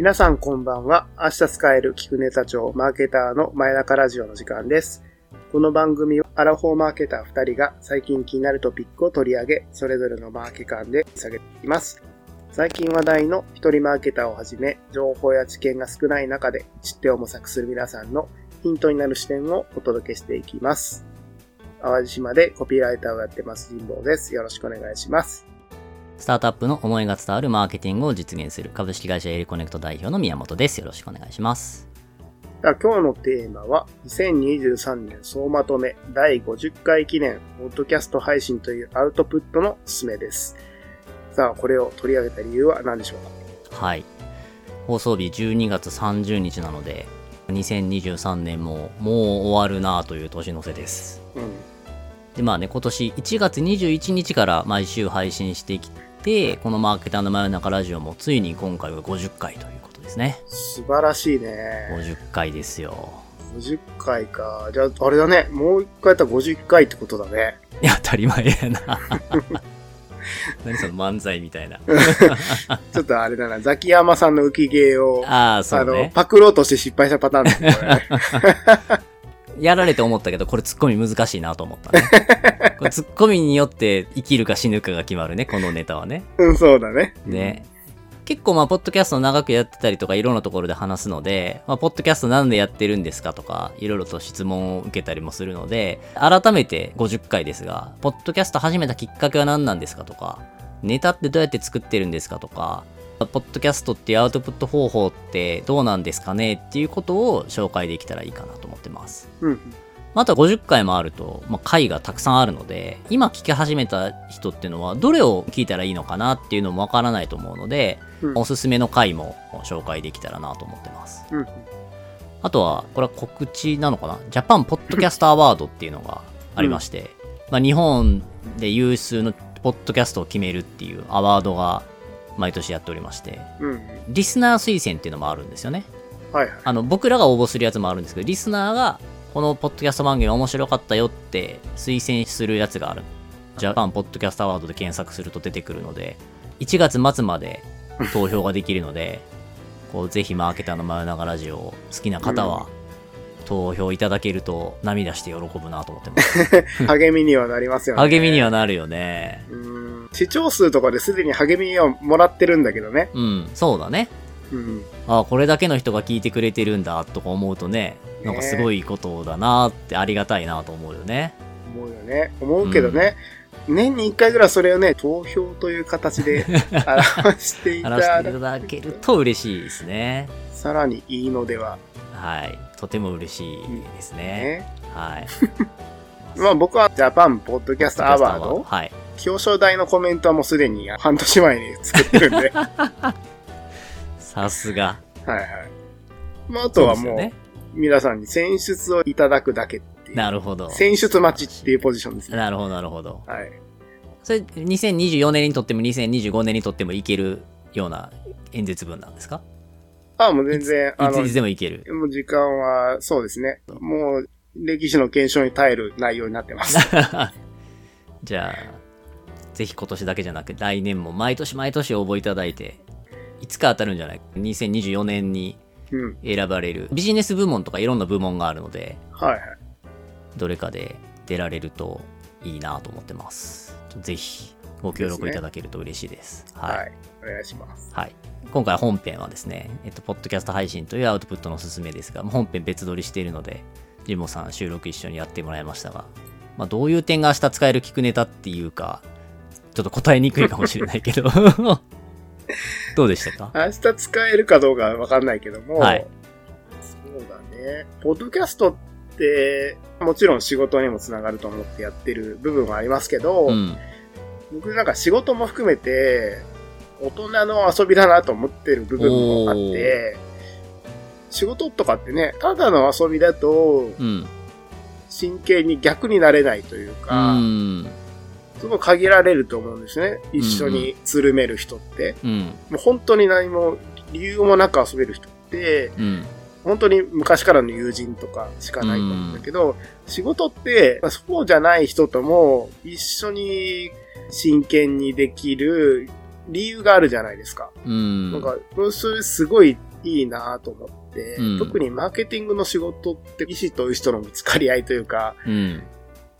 皆さんこんばんは。明日使える聞くネタ帳マーケターの前中ラジオの時間です。この番組はアラフォーマーケター2人が最近気になるトピックを取り上げ、それぞれのマーケ間で下げていきます。最近話題の一人マーケターをはじめ、情報や知見が少ない中で知ってを模索する皆さんのヒントになる視点をお届けしていきます。淡路島でコピーライターをやってます神保です。よろしくお願いします。スタートアップの思いが伝わるマーケティングを実現する株式会社エリコネクト代表の宮本です。よろしくお願いします。今日のテーマは、2023年総まとめ第50回記念、ポッドキャスト配信というアウトプットのおすすめです。さあ、これを取り上げた理由は何でしょうか？はい。放送日12月30日なので、2023年ももう終わるなという年の瀬です。うん。で、まあね、今年1月21日から毎週配信してきて、このマーケターの真夜中ラジオもついに今回は50回ということですね。素晴らしいね。50回ですよ。50回か。じゃあ、あれだね。もう一回やったら51回ってことだね。いや、当たり前やな。何その漫才みたいな。ちょっとあれだな。ザキヤマさんの浮き芸を、ああ、そあの。パクろうとして失敗したパターンですね、これね。やられて思ったけど、これツッコミ難しいなと思ったね。これツッコミによって生きるか死ぬかが決まるね、このネタはね。うん、そうだね。ね。結構まあ、ポッドキャスト長くやってたりとか、いろんなところで話すので、まあ、ポッドキャストなんでやってるんですかとか、いろいろと質問を受けたりもするので、改めて50回ですが、ポッドキャスト始めたきっかけは何なんですかとか、ネタってどうやって作ってるんですかとか、ポッドキャストっていうアウトプット方法ってどうなんですかねっていうことを紹介できたらいいかなと思ってます。うん。また50回もあると、まあ、回がたくさんあるので、今聞き始めた人っていうのは、どれを聞いたらいいのかなっていうのもわからないと思うので、うんおすすめの回も紹介できたらなと思ってます。うん。あとは、これは告知なのかな？ジャパンポッドキャストアワードっていうのがありまして、まあ、日本で有数のポッドキャストを決めるっていうアワードが毎年やっておりまして、うん。リスナー推薦っていうのもあるんですよね。はいはい。あの、僕らが応募するやつもあるんですけど、リスナーが、このポッドキャスト番組面白かったよって推薦するやつがある。ジャパンポッドキャストアワードで検索すると出てくるので、1月末まで投票ができるので、こう、ぜひマーケターの真夜中ラジオを好きな方は、投票いただけると涙して喜ぶなと思ってます。励みにはなりますよね。励みにはなるよね。うん。視聴数とかですでに励みをもらってるんだけどね。うん、そうだね。うん。あこれだけの人が聞いてくれてるんだとか思うとね、なんかすごいことだなってありがたいなと思うよね。思うよね。思うけどね。年に一回ぐらいそれをね、投票という形で 表していた話していだただけると嬉しいですね。さらにいいのでははい。とても嬉しいですね。ね。はい。まあ僕はジャパンポッドキャストアワードはい。表彰台のコメントはもうすでに半年前に作ってるんで。は いさすが。はい。まああとはもう。皆さんに選出をいただくだけっていう。なるほど。選出待ちっていうポジションですね。なるほど、なるほど。はい。それ、2024年にとっても2025年にとってもいけるような演説文なんですか？ああ、もう全然、あのいついつ、でもいける。もう時間は、そうですね。もう、歴史の検証に耐える内容になってます。じゃあ、ぜひ今年だけじゃなく来年も毎年毎年応募いただいて、いつか当たるんじゃない ?2024 年にうん。選ばれるビジネス部門とかいろんな部門があるので、はいはい。どれかで出られるといいなと思ってます。ぜひご協力いただけると嬉しいです。はい。はい。お願いします。はい。今回本編はですね、えっと、ポッドキャスト配信というアウトプットのおすすめですが、本編別撮りしているので、ジモさん収録一緒にやってもらいましたが、まあ、どういう点が明日使える聞くネタっていうか、ちょっと答えにくいかもしれないけど、どうでしたか？明日使えるかどうかはわかんないけども、はいそうだね。ポッドキャストって、もちろん仕事にもつながると思ってやってる部分はありますけど、うん。僕なんか仕事も含めて、大人の遊びだなと思ってる部分もあって、仕事とかってね、ただの遊びだと、うん。真剣に逆になれないといううか、ん。すごい限られると思うんですね。一緒につるめる人って。うん。もう本当に何も理由もなく遊べる人って、うん。本当に昔からの友人とかしかないと思うんだけど、仕事って、まあそうじゃない人とも一緒に真剣にできる理由があるじゃないですか。うん。なんか、それすごいいいなと思って、うん特にマーケティングの仕事って医師と医師とのぶつかり合いというか、うん。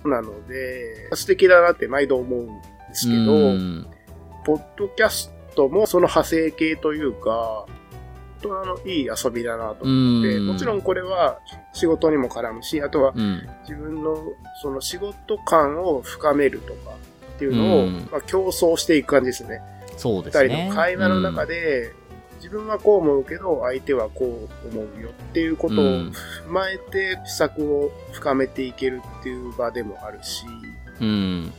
なので、素敵だなって毎度思うんですけど、うんポッドキャストもその派生系というか、大人のいい遊びだなと思って、うんもちろんこれは仕事にも絡むし、あとはうん。自分のその仕事感を深めるとかっていうのを、うんまあ、競争していく感じですね。そうですね。二人の会話の中で、自分はこう思うけど、相手はこう思うよっていうことをうん踏まえて、施策を深めていけるっていう場でもあるし、うん。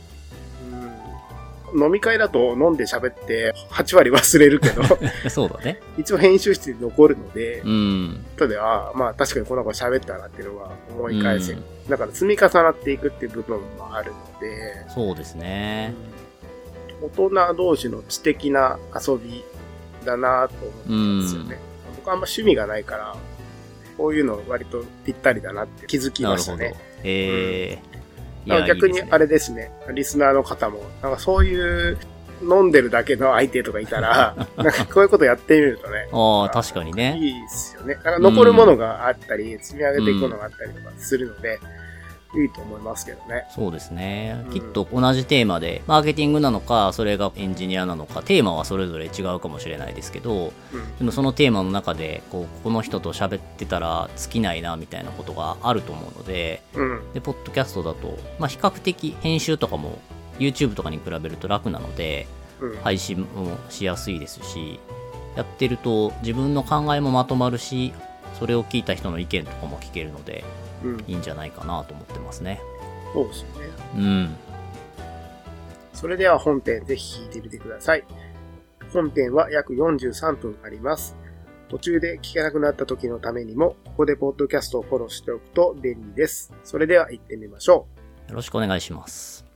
うん、飲み会だと飲んで喋って8割忘れるけど、そうだね。一応編集室に残るのでう、ん。後で、ああ、まあ確かにこの子喋ったなっていうのが思い返せる。うんだから積み重なっていくっていう部分もあるので、そうですね。大人同士の知的な遊びだなと思うんですよね。僕はあんま趣味がないから、こういうの割とぴったりだなって気づきましたね。。ええだから逆にあれ。れですね、リスナーの方も、なんかそういう飲んでるだけの相手とかいたら、なんかこういうことやってみるとね、ああ、確かにね。いいですよね。なんか残るものがあったり、積み上げていくものがあったりとかするので、いいと思いますけどね。そうですね。うんきっと同じテーマで、マーケティングなのか、それがエンジニアなのか、テーマはそれぞれ違うかもしれないですけど、うんでもそのテーマの中で、こう、この人と喋ってたら尽きないな、みたいなことがあると思うので、うん。で、ポッドキャストだと、まあ、比較的編集とかも YouTube とかに比べると楽なので、うん。配信もしやすいですし、やってると自分の考えもまとまるし、それを聞いた人の意見とかも聞けるので、うん。いいんじゃないかなと思ってますね。そうですよね。うん。それでは本編ぜひ聞いてみてください。本編は約43分あります。途中で聞けなくなった時のためにも、ここでポッドキャストをフォローしておくと便利です。それでは行ってみましょよろしくお願いします。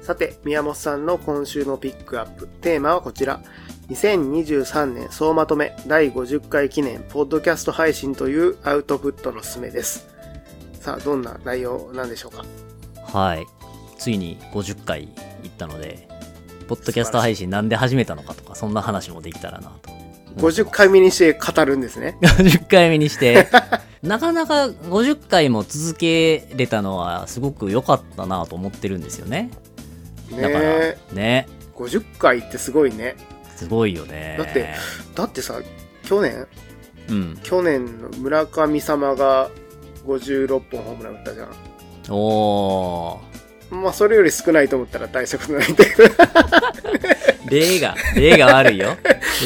う。さて、宮本さんの今週のピックアップ。テーマはこちら。2023年総まとめ第50回記念ポッドキャスト配信というアウトプットのすすめです。さあ、どんな内容なんでしょうか？はい。ついに50回行ったので、ポッドキャスト配信なんで始めたのかとか、そんな話もできたらなと。50回目にして語るんですね。50回目にして、なかなか50回も続けれたのはすごく良かったなと思ってるんですよね。ねだからえ、ね。50回ってすごいね。すごいよね。だって、だってさ、去年、うん。去年の村上様が56本ホームラン打ったじゃん。おー。まあ、それより少ないと思ったら大したことないんだけど、例が、例が悪いよ。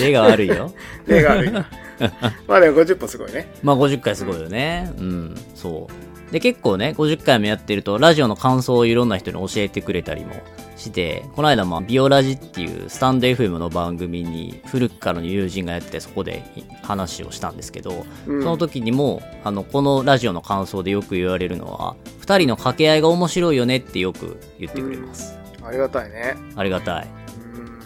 例が悪いよ。例が悪いな。まあでも50本すごいね。まあ50回すごいよね。うん、そう。で、結構ね、50回もやってると、ラジオの感想をいろんな人に教えてくれたりもして、この間、まあ、ビオラジっていうスタンド FM の番組に古くからの友人がやって、そこで話をしたんですけど、うん、その時にも、あの、このラジオの感想でよく言われるのは、二人の掛け合いが面白いよねってよく言ってくれます。ありがたいね。ありがたい。うん。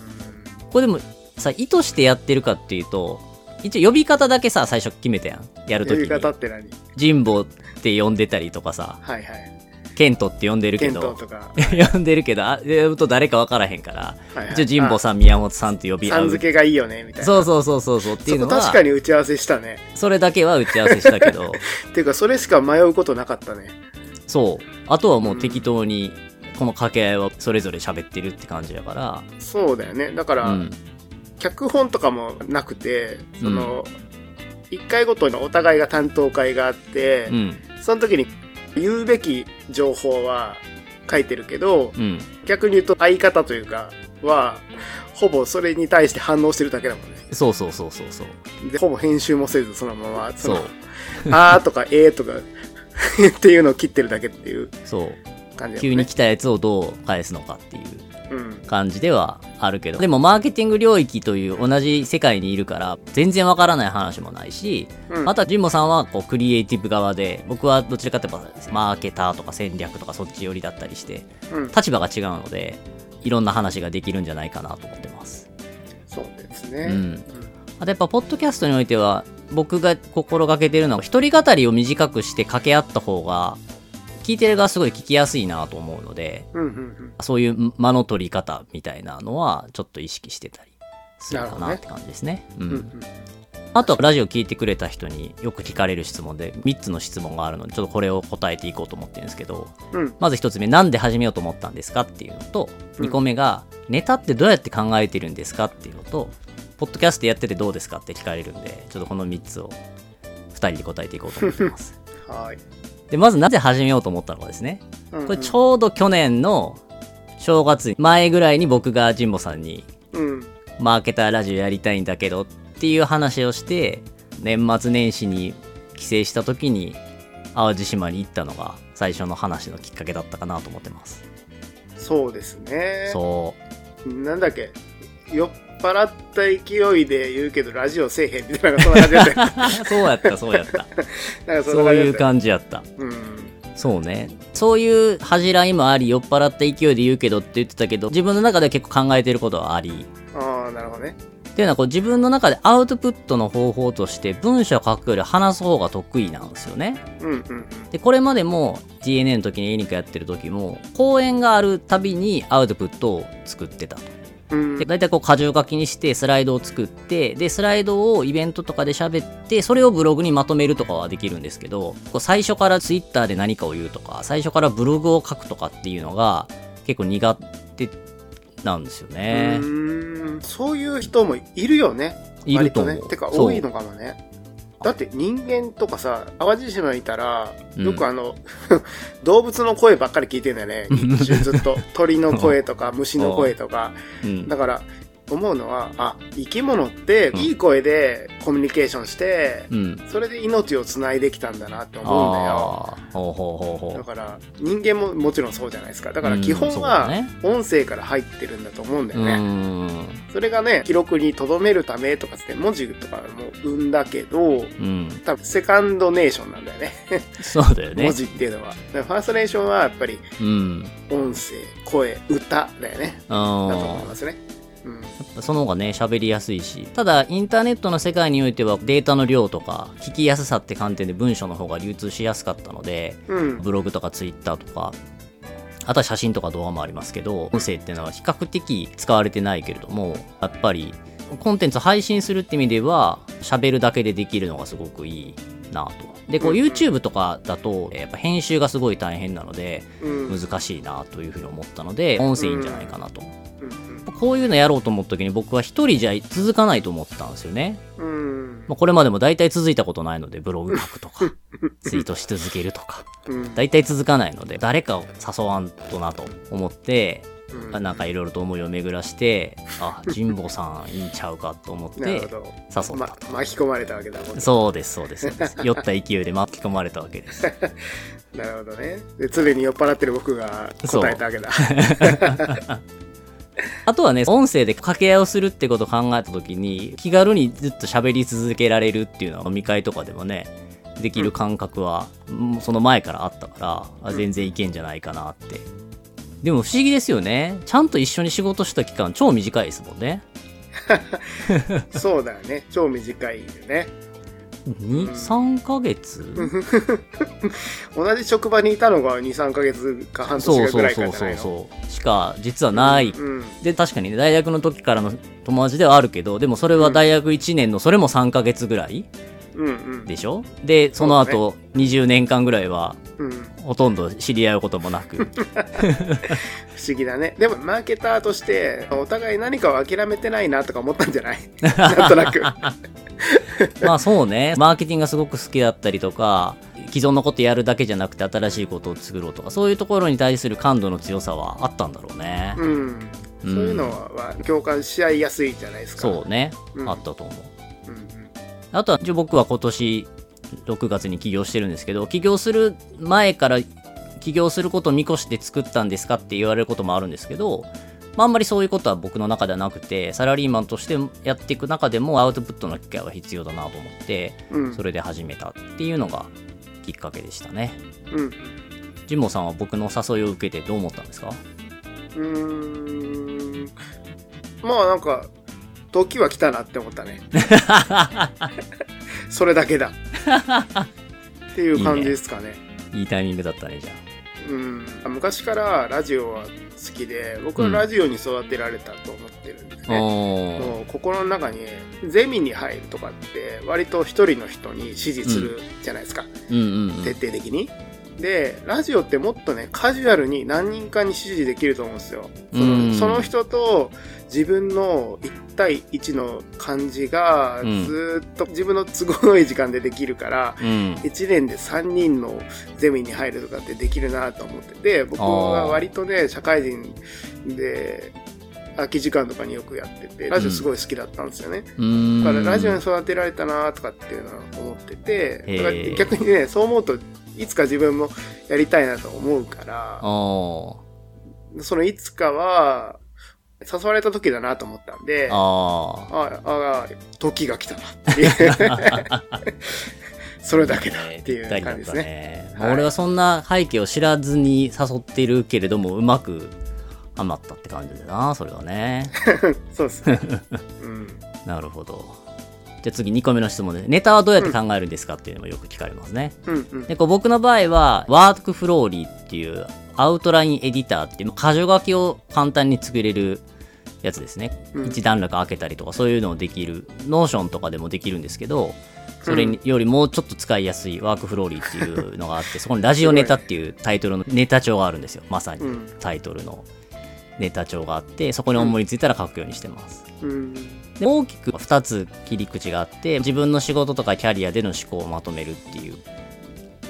これでも、さ、意図してやってるかっていうと、一応呼び方だけさ、最初決めたやん。やるときに。呼び方って何？ジンボって呼んでたりとかさ、はいはい。ケントって呼んでるけケントど、とか。呼んでるけど、あ、呼ぶと誰か分からへんから、はいはい一応ジンボさん、宮本さんって呼び合う。さん付けがいいよね、みたいな。そうそうそうそうそうっていうのは、確かに打ち合わせしたね。それだけは打ち合わせしたけど、っていうか、それしか迷うことなかったね。そう。あとはもう適当に、この掛け合いはそれぞれ喋ってるって感じだから、そうだよね。だから、うん。脚本とかもなくて、その、一回ごとにお互いが担当会があってう、ん。その時に言うべき情報は書いてるけど、うん。逆に言うと相方というかは、ほぼそれに対して反応してるだけだもんね。そうそうそうそうそう。で、ほぼ編集もせずそのまま、そそうの、。あーとかえーとかっていうのを切ってるだけっていうそう。急に来たやつをどう返すのかっていう。うん。感じではあるけど、でもマーケティング領域という同じ世界にいるから、全然わからない話もないし、うんあとはジンボさんはこうクリエイティブ側で、僕はどちらかというとマーケターとか戦略とかそっち寄りだったりして、うん。立場が違うので、いろんな話ができるんじゃないかなと思ってます。そうですね。うんあとやっぱ、ポッドキャストにおいては、僕が心がけてるのは、一人語りを短くして掛け合った方が、聞いてる側すごい聞きやすいなと思うので、うんうんうん。そういう間の取り方みたいなのはちょっと意識してたりするかなって感じですね。ううんんあとはラジオ聞いてくれた人によく聞かれる質問で3つの質問があるのでちょっとこれを答えていこうと思ってるんですけどうん。うん。まず1つ目なんで始めようと思ったんですかっていうのとうん2個目がネタってどうやって考えてるんですかっていうのとポッドキャストやっててどうですかって聞かれるんでちょっとこの3つを2人で答えていこうと思ってます。はい。でまずなぜ始めようと思ったのかですね。うんうんこれちょうど去年の正月前ぐらいに僕が神保さんにうん。マーケターラジオやりたいんだけどっていう話をして年末年始に帰省した時に淡路島に行ったのが最初の話のきっかけだったかなと思ってます。そうですね。そう。なんだっけ？酔っ払った勢いで言うけど、ラジオせえへんみたいな、そんな感じだったよ。そうやった、そうやった。なんかそういうな感じやった。うん。そうね。そういう恥じらいもあり、酔っ払った勢いで言うけどって言ってたけど、自分の中では結構考えてることはあり、ああ、なるほどね。っていうのはこう自分の中でアウトプットの方法として文章を書くより話す方が得意なんですよね。うんうんうん。で、これまでも DNA の時にエニカやってる時も、講演があるたびにアウトプットを作ってたと。うんで、大体こう箇条書きにしてスライドを作って、で、スライドをイベントとかで喋って、それをブログにまとめるとかはできるんですけど、こう最初からツイッターで何かを言うとか、最初からブログを書くとかっていうのが結構苦手なんですよね。そういう人もいるよね。いると思う。割ね。てか、多いのかもね。だって人間とかさ、淡路島にいたら、うんよくあの、動物の声ばっかり聞いてんだよね。ずっと。鳥の声とか、虫の声とか。うんだから、思うのは、あ、生き物ってうんいい声でコミュニケーションして、うん。それで命をつないできたんだなって思うんだよ。ほうほうほうほう。だから、人間ももちろんそうじゃないですか。だから基本はね、音声から入ってるんだと思うんだようね。ん。それがね、記録に留めるためとかって文字とかも生んだけど、うん。多分セカンドネーションなんだよね。そうだよね文。字っていうのは。ファーストネーションはやっぱりうん。音声、声、歌だよね。だと思いあますね。うん。あ。その方がね、喋りやすいし。ただ、インターネットの世界においてはデータの量とか、聞きやすさって観点で文章の方が流通しやすかったので、うん。ブログとかツイッターとか、あとは写真とか動画もありますけど、音声っていうのは比較的使われてないけれども、やっぱり、コンテンツを配信するって意味では、喋るだけでできるのがすごくいいなと。で、こう YouTube とかだと、やっぱ編集がすごい大変なので、うん。難しいなというふうに思ったので、音声いいんじゃないかなと。うんこういうのやろうと思った時に僕は一人じゃ続かないと思ったんですよね。うん。まあ、これまでも大体続いたことないので、ブログ書くとか、ツイートし続けるとか、うん。大体続かないので、誰かを誘わんとなと思って、うんなんかいろいろと思いを巡らして、あ、神保さんいいんちゃうかと思って。誘ったま、巻き込まれたわけだもんね。そうです、そうです、そうです。酔った勢いで巻き込まれたわけです。なるほどね。で、常に酔っ払ってる僕が答えたわけだ。あとはね、音声で掛け合いをするってことを考えたときに、気軽にずっと喋り続けられるっていうのは飲み会とかでもね、できる感覚は、もうその前からあったから、全然いけんじゃないかなって。でも不思議ですよね。ちゃんと一緒に仕事した期間超短いですもんね。そうだよね。超短いよね。2、3ヶ月？同じ職場にいたのが2、3ヶ月か半そう年ぐらいそうそうかじゃないの？そうそう。しか実はない。うん。で、確かにね、大学の時からの友達ではあるけど、でもそれは大学1年の、それも3ヶ月ぐらいうんうん。でしょ？で、その後、20年間ぐらいは、うん。ほとんど知り合うこともなく。不思議だね。でも、マーケターとして、お互い何かを諦めてないなとか思ったんじゃない？なんとなく。まあそうね、マーケティングがすごく好きだったりとか、既存のことやるだけじゃなくて新しいことを作ろうとか、そういうところに対する感度の強さはあったんだろうね。うん。そういうのは共感し合いやすいじゃないですか。そうね、うんあったと思う。うんうん。あとは、僕は今年6月に起業してるんですけど、起業する前から起業することを見越して作ったんですかって言われることもあるんですけど、まあ、あんまりそういうことは僕の中ではなくて、サラリーマンとしてやっていく中でもアウトプットの機会は必要だなと思って、うん。それで始めたっていうのがきっかけでしたね。うん。ジモさんは僕の誘いを受けてどう思ったんですか？うーん。まあなんか、時は来たなって思ったね。それだけだ。っていう感じですかね。いいタイミングだったね、じゃうん、昔からラジオは好きで、僕はラジオに育てられたと思ってるんですね。おーもう心の中にゼミに入るとかって割と一人の人に指示するじゃないですか、うんうんうん徹底的に。で、ラジオってもっとね、カジュアルに何人かに指示できると思うんですよ。そうん。のその人と自分の1対1の感じがうん。ずーっと自分の都合のいい時間でできるから、うん。1年で3人のゼミに入るとかってできるなと思って。て、僕は割とね、社会人で空き時間とかによくやってて、ラジオすごい好きだったんですよね。うーん。だからラジオに育てられたなとかっていうのは思ってて、だから逆にね、そう思うといつか自分もやりたいなと思うから、そのいつかは誘われた時だなと思ったんで、あああ、時が来たなっていう。それだけだーっていう感じですね。ね。はい俺はそんな背景を知らずに誘ってるけれども、うまくハマったって感じだな、それはね。そうですね。うん。なるほど。じゃあ次2個目の質問で、ネタはどうやって考えるんですかっていうのもよく聞かれますね。うんうん。でこう僕の場合は、 WorkFlowy っていうアウトラインエディターっていう箇条書きを簡単に作れるやつですね。うん一段落開けたりとかそういうのをできる、 Notion とかでもできるんですけど、それによりもうちょっと使いやすいワークフローリーっていうのがあって、そこにラジオネタっていうタイトルのネタ帳があるんですよ。まさにうんタイトルのネタ帳があって、そこに思いついたら書くようにしてます。うん。で大きく2つ切り口があって自分の仕事とかキャリアでの思考をまとめるっていう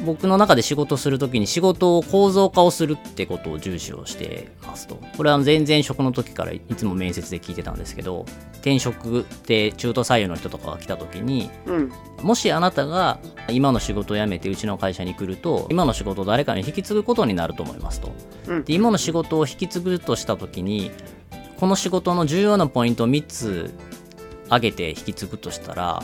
僕の中で仕事するときに仕事を構造化をするってことを重視をしてますとこれは全然職の時からいつも面接で聞いてたんですけど転職で中途採用の人とかが来た時にうん。もしあなたが今の仕事を辞めてうちの会社に来ると今の仕事を誰かに引き継ぐことになると思いますとうん。で今の仕事を引き継ぐとした時にこの仕事の重要なポイントを3つ挙げて引き継ぐとしたら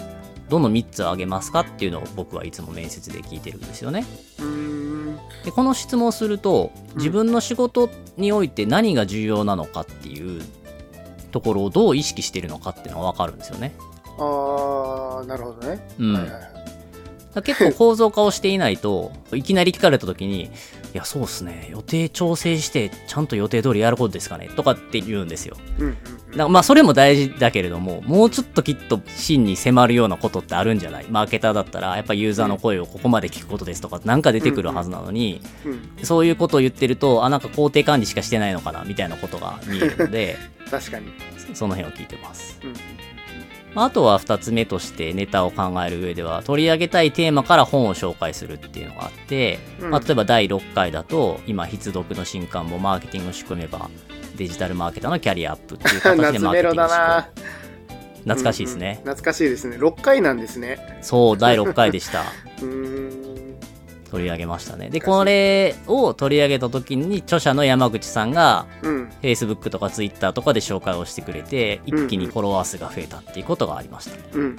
どの3つを挙げますかっていうのを僕はいつも面接で聞いてるんですよね。うん。でこの質問をすると自分の仕事において何が重要なのかっていうところをどう意識してるのかっていうのが分かるんですよね。ああ、なるほどね。うんはいはい結構構造化をしていないといきなり聞かれた時に「いやそうっすね予定調整してちゃんと予定通りやることですかね」とかって言うんですよ。だからまあそれも大事だけれどももうちょっときっと真に迫るようなことってあるんじゃない？マーケターだったらやっぱユーザーの声をここまで聞くことですとかなんか出てくるはずなのに。そういうことを言ってるとあなんか工程管理しかしてないのかなみたいなことが見えるので 確かに。その辺を聞いてます。うん。まああとは2つ目としてネタを考える上では取り上げたいテーマから本を紹介するっていうのがあって、うんまあ、例えば第6回だと今必読の新刊もマーケティングを仕組めばデジタルマーケターのキャリアアップっていう形で マーケティング。懐かしいですね、うんうん懐かしいですね。6回なんですね。そう第6回でした。取り上げましたね。でこれを取り上げた時に著者の山口さんがうん。Facebook とか Twitter とかで紹介をしてくれて一気にフォロワー数が増えたっていうことがありました。うんうんうん。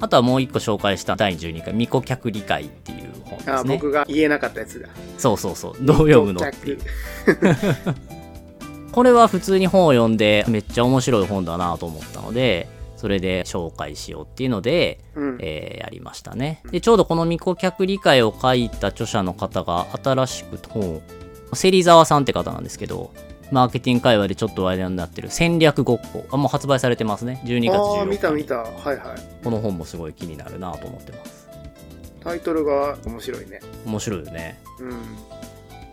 あとはもう一個紹介した第12回未顧客理解っていう本であすね。僕が言えなかったやつだ。そうそうそう。どう読むのっていう。客。これは普通に本を読んでめっちゃ面白い本だなと思ったのでそれで紹介しようっていうので、うん。えーやりましたねでちょうどこの未顧客理解を書いた著者の方が新しく本を芹沢さんって方なんですけどマーケティング会話でちょっと話題になってる戦略ごっこあもう発売されてますね12月あ16あ、日見た見た。はいはい。この本もすごい気になるなと思ってますタイトルが面白いね。面白いよねうん。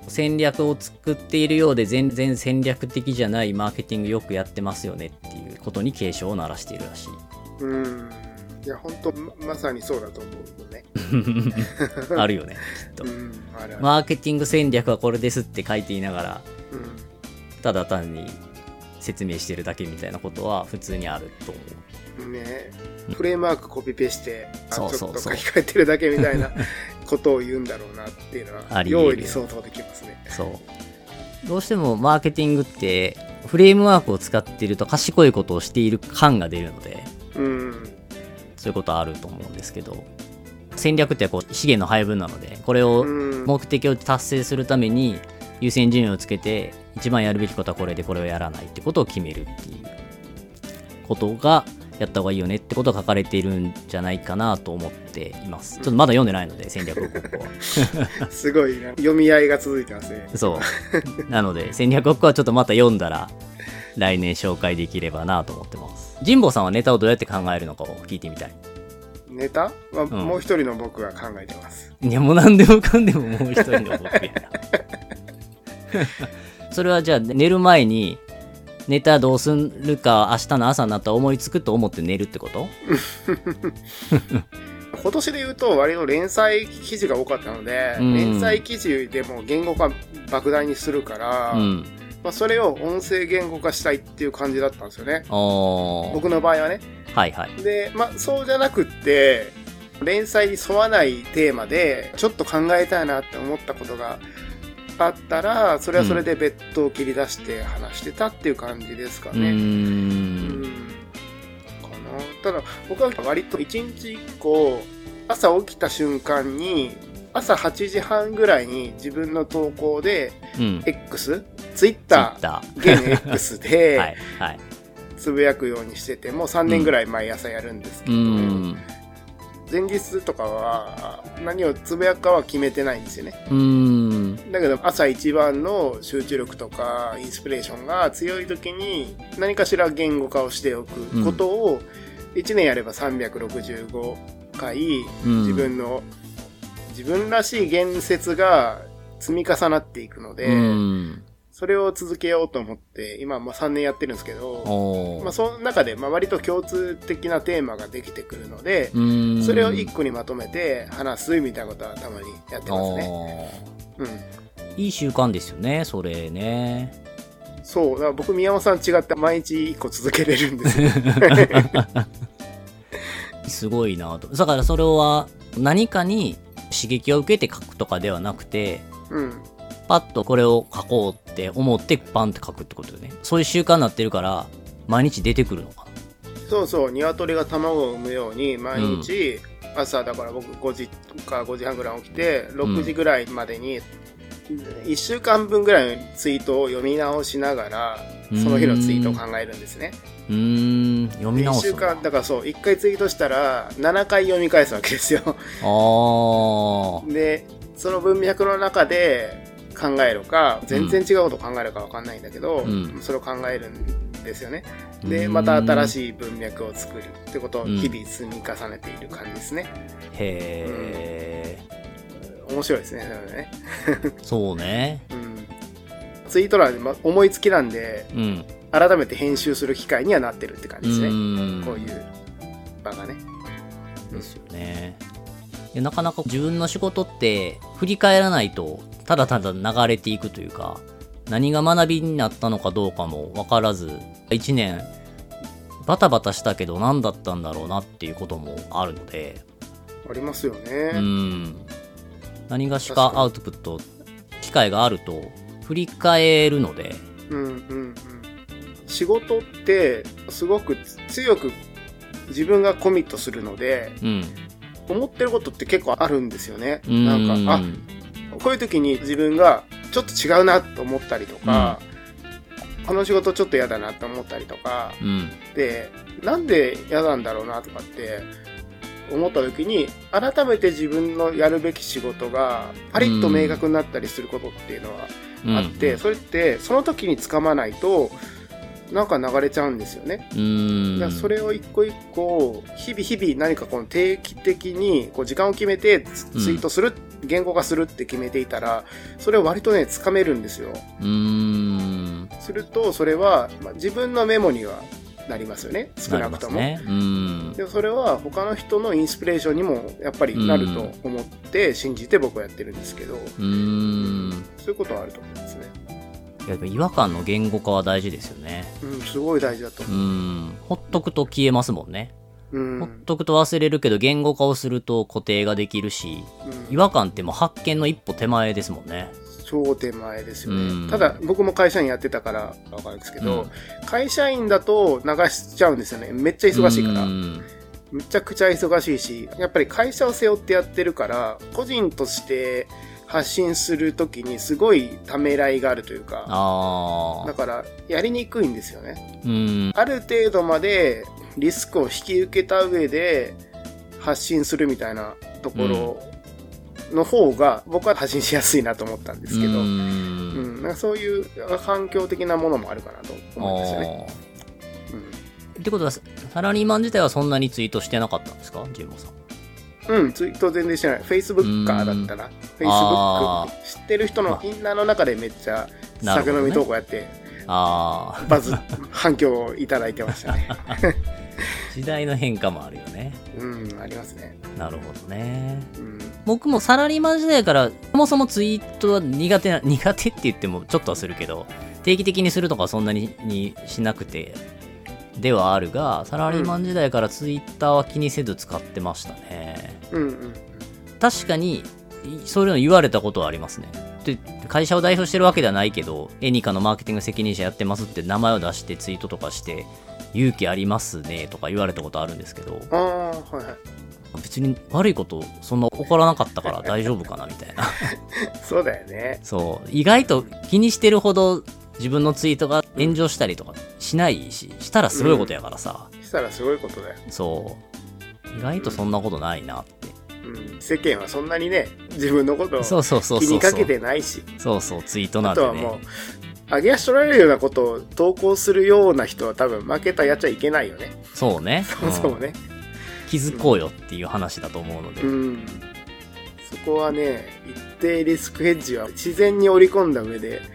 戦略を作っているようで全然戦略的じゃないマーケティングよくやってますよねっていうことに警鐘を鳴らしているらしいうん。いや、本当ままさにそうだと思うよね。あるよねきっとうん。あれは。マーケティング戦略はこれですって書いていながらうただ単に説明してるだけみたいなことは普通にあると思ん。ねフレームワークコピペして、あちょっと書き換えてるだけみたいな ことを言うんだろうなっていうのは、容易に想像できますね。うそうどうしてもマーケティングってフレームワークを使っていると賢いことをしている感が出るのでうん。そういうことあると思うんですけど戦略ってこう資源の配分なのでこれをうん。目的を達成するために優先順位をつけて一番やるべきことはこれでこれをやらないってことを決めるっていうことがやった方がいいよねってことが書かれているんじゃないかなと思っています。ちょっとまだ読んでないので、戦略国庫は。すごいな。読み合いが続いてますね。そう。なので、戦略国庫はちょっとまた読んだら、来年紹介できればなと思ってます。神保さんはネタをどうやって考えるのかを聞いてみたい。ネタ？は、んもう一人の僕が考えてます。いや、もう何でもかんでももう一人の僕やな。それはじゃあ寝る前に、ネタどうするか明日の朝になったら思いつくと思って寝るってこと？今年で言うと割と連載記事が多かったので、うん連載記事でも言語化莫大にするから、うん。まあ、それを音声言語化したいっていう感じだったんですよね。僕の場合はね。はいはい。で、まあ、そうじゃなくって、連載に沿わないテーマで、ちょっと考えたいなって思ったことがあったら、それはそれで別途切り出して話してたっていう感じですか。ね。うんん。かな。ただ、僕は割と一日一個、朝起きた瞬間に、朝8時半ぐらいに自分の投稿で、うん。X、Twitter、現 X で、はいはい。つぶやくようにしてて、もう3年ぐらい毎朝やるんですけうど、ん。前日とかは何をつぶやくかは決めてないんですよね。うん。だけど朝一番の集中力とかインスピレーションが強い時に何かしら言語化をしておくことを1年やれば365回うん自分の自分らしい言説が積み重なっていくので、うん。それを続けようと思って今もう3年やってるんですけど。まあ、その中でまあ割と共通的なテーマができてくるので、うん。それを一個にまとめて話すみたいなことはたまにやってますね。うん。いい習慣ですよね、それね。そう。だから僕、宮本さん違って毎日一個続けれるんですよ。すごいなと。だからそれは何かに刺激を受けて書くとかではなくて、うん。パッとこれを書こうって思ってパンって書くってことよね。そういう習慣になってるから、毎日出てくるのかそうそう。鶏が卵を産むように、毎日、朝だから僕5時か5時半ぐらい起きて、6時ぐらいまでに、1週間分ぐらいのツイートを読み直しながら、その日のツイートを考えるんですね。な。うーん、読み1直すんだ。週間、だからそう、1回ツイートしたら、7回読み返すわけですよ。で、その文脈の中で考えるか、全然違うことを考えるかわかんないんだけど、うんそれを考えるんですよね。で、うんまた新しい文脈を作るってことをうん日々積み重ねている感じですね。へ面白いですね。それねー。そうね。うん。ツイート欄思いつきなんで、うん。改めて編集する機会にはなってるって感じですね。うんこういう場がね。ですよね。いやなかなか自分の仕事って振り返らないとただただ流れていくというか何が学びになったのかどうかも分からず1年バタバタしたけど何だったんだろうなっていうこともあるので。ありますようね。ん。何がしかアウトプット機会があると振り返るので。うんうんうん。仕事ってすごく強く自分がコミットするので、うん思ってることって結構あるんですよね。うん。なんか、あ、こういう時に自分がちょっと違うなと思ったりとか、この仕事ちょっと嫌だなと思ったりとか、うん。で、なんで嫌なんだろうなとかって思った時に、改めて自分のやるべき仕事がパリッと明確になったりすることっていうのはうん。あって、それってその時につかまないと、なんか流れちゃうんですよね。うんそれを一個一個、日々日々何かこの定期的にこう時間を決めてツツイートする、言語化するって決めていたら、それを割とね、つかめるんですよ。うーんすると、それは、まあ、自分のメモにはなりますよね。少なくとも。ねうんでそれは他の人のインスピレーションにもやっぱりなると思って信じて僕はやってるんですけど、そういうことはあると思うんですね。いや違和感の言語化は大事ですよね。うん、すごい大事だとう。ん。ほっとくと消えますもんね。うん。ほっとくと忘れるけど言語化をすると固定ができるし、うん違和感ってもう発見の一歩手前ですもんね。超手前ですよね。うんただ、僕も会社員やってたからわかるんですけど、うん会社員だと流しちゃうんですよね。めっちゃ忙しいからう。んめちゃくちゃ忙しいし、やっぱり会社を背負ってやってるから、個人として発信するときにすごいためらいがあるというか。だからやりにくいんですよね。うん。ある程度までリスクを引き受けた上で発信するみたいなところの方が僕は発信しやすいなと思ったんですけど、うんんなんかそういう環境的なものもあるかなと思うんですよね。あーってことは、サラリーマン自体はそんなにツイートしてなかったんですか？ジンボさん。うん、うん、ツイート全然してない。Facebook かだったら、あ Facebook 知ってる人のインナーの中でめっちゃ酒飲み投稿やって、あバズ、反響をいただいてましたね。あ、時代の変化もあるよね。うん、ありますね。なるほどね。うん。僕もサラリーマン時代から、そもそもツイートは苦手な、苦手って言ってもちょっとはするけど、定期的にするとかそんなににしなくて、ではあるが、サラリーマン時代からツイッターは気にせず使ってましたね。うんうん。確かに、そういうの言われたことはありますね。で会社を代表してるわけではないけど、エニカのマーケティング責任者やってますって名前を出してツイートとかして、勇気ありますねとか言われたことあるんですけど、ああ、はいはい。別に悪いことそんな起こらなかったから大丈夫かなみたいな。そうだよね。そう。意外と気にしてるほど自分のツイートが炎上したりとかしないし、したらすごいことやからさ。したらすごいことだよ。そう。意外とそんなことないなって。うん。世間はそんなにね、自分のことをそうそうそうそうそう。気にかけてないし。そうそう、ツイートなんてね。あとはもう、上げ足取られるようなことを投稿するような人は多分負けたやっちゃいけないよね。そうね。そうそうね。うん気づこうよっていう話だと思うので。うん。そこはね、一定リスクヘッジは自然に織り込んだ上で、うん。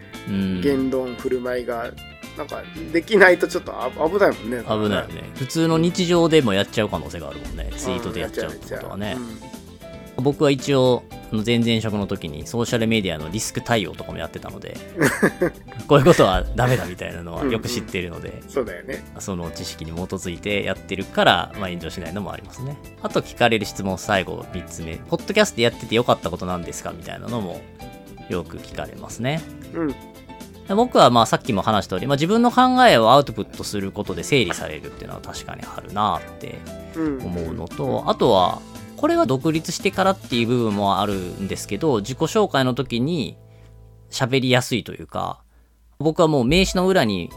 言論、振る舞いが、なんか、できないとちょっとあ危ないもんね。危ないよね。普通の日常でもやっちゃう可能性があるもんね。ツイートでやっちゃうってことはね。僕は一応、前々職の時にソーシャルメディアのリスク対応とかもやってたので、こういうことはダメだみたいなのはよく知っているので、そうだよね。その知識に基づいてやってるから、まあ、炎上しないのもありますね。あと聞かれる質問最後3つ目。ポッドキャストやっててよかったことなんですか？みたいなのもよく聞かれますね。うん。で僕はまあさっきも話した通り、まあ、自分の考えをアウトプットすることで整理されるっていうのは確かにあるなってうん。思うのと、あとは、これは独立してからっていう部分もあるんですけど、自己紹介の時に喋りやすいというか、僕はもう名刺の裏に、